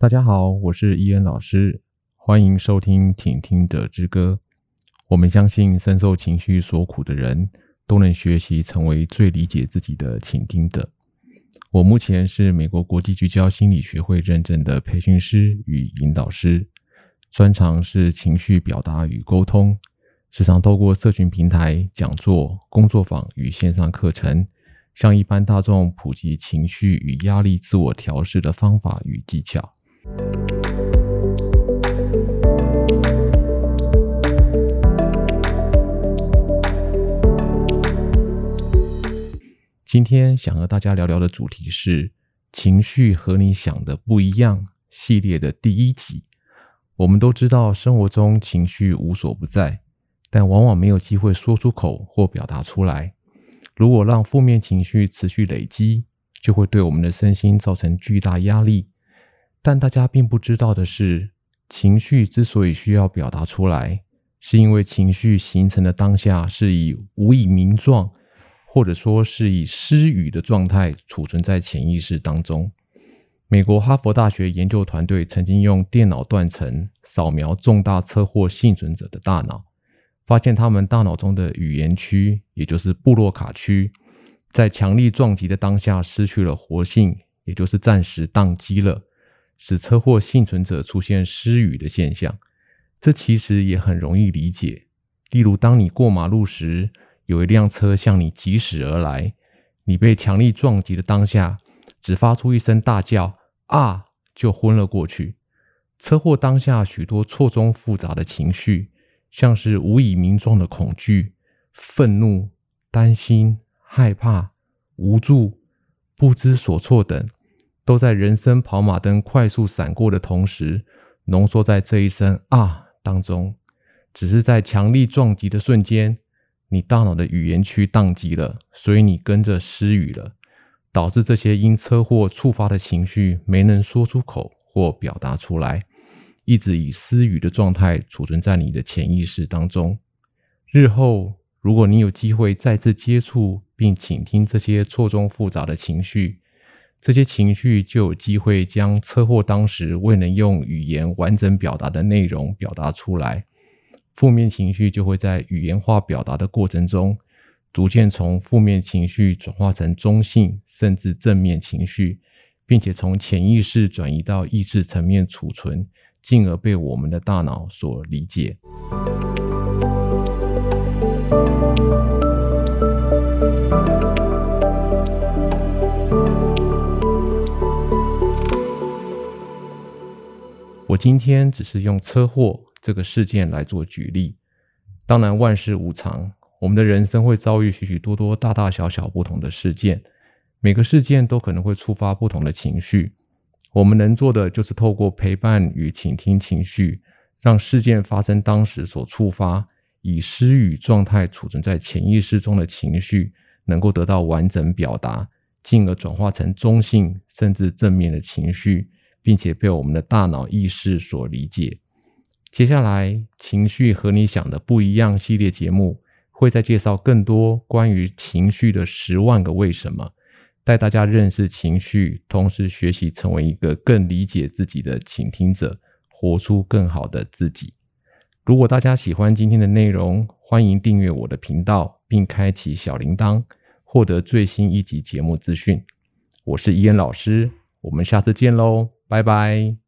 大家好，我是伊恩老师，欢迎收听《倾听者之歌》。我们相信，深受情绪所苦的人都能学习成为最理解自己的倾听者。我目前是美国国际聚焦心理学会认证的培训师与引导师，专长是情绪表达与沟通，时常透过社群平台、讲座、工作坊与线上课程，向一般大众普及情绪与压力自我调试的方法与技巧。今天想和大家聊聊的主题是“情绪和你想的不一样”系列的第一集。我们都知道，生活中情绪无所不在，但往往没有机会说出口或表达出来。如果让负面情绪持续累积，就会对我们的身心造成巨大压力。但大家并不知道的是，情绪之所以需要表达出来，是因为情绪形成的当下是以无以名状，或者说是以失语的状态储存在潜意识当中。美国哈佛大学研究团队曾经用电脑断层扫描重大车祸幸存者的大脑。发现他们大脑中的语言区，也就是布洛卡区，在强力撞击的当下失去了活性，也就是暂时宕机了，使车祸幸存者出现失语的现象。这其实也很容易理解。例如，当你过马路时，有一辆车向你疾驶而来，你被强力撞击的当下，只发出一声大叫“啊”，就昏了过去。车祸当下许多错综复杂的情绪。像是无以名状的恐惧、愤怒、担心、害怕、无助、不知所措等，都在人生跑马灯快速闪过的同时，浓缩在这一声“啊”当中。只是在强力撞击的瞬间，你大脑的语言区宕机了，所以你跟着失语了，导致这些因车祸触发的情绪没能说出口或表达出来。一直以失语的状态储存在你的潜意识当中。日后，如果你有机会再次接触并倾听这些错综复杂的情绪，这些情绪就有机会将车祸当时未能用语言完整表达的内容表达出来。负面情绪就会在语言化表达的过程中，逐渐从负面情绪转化成中性甚至正面情绪，并且从潜意识转移到意识层面储存。进而被我们的大脑所理解。我今天只是用车祸这个事件来做举例。当然，万事无常，我们的人生会遭遇许许多多大大小小不同的事件，每个事件都可能会触发不同的情绪。我们能做的就是透过陪伴与倾听情绪，让事件发生当时所触发以失语状态储存在潜意识中的情绪，能够得到完整表达，进而转化成中性甚至正面的情绪，并且被我们的大脑意识所理解。接下来，情绪和你想的不一样系列节目会再介绍更多关于情绪的十万个为什么。带大家认识情绪，同时学习成为一个更理解自己的倾听者，活出更好的自己。如果大家喜欢今天的内容，欢迎订阅我的频道，并开启小铃铛，获得最新一集节目资讯。我是伊恩老师，我们下次见喽，拜拜。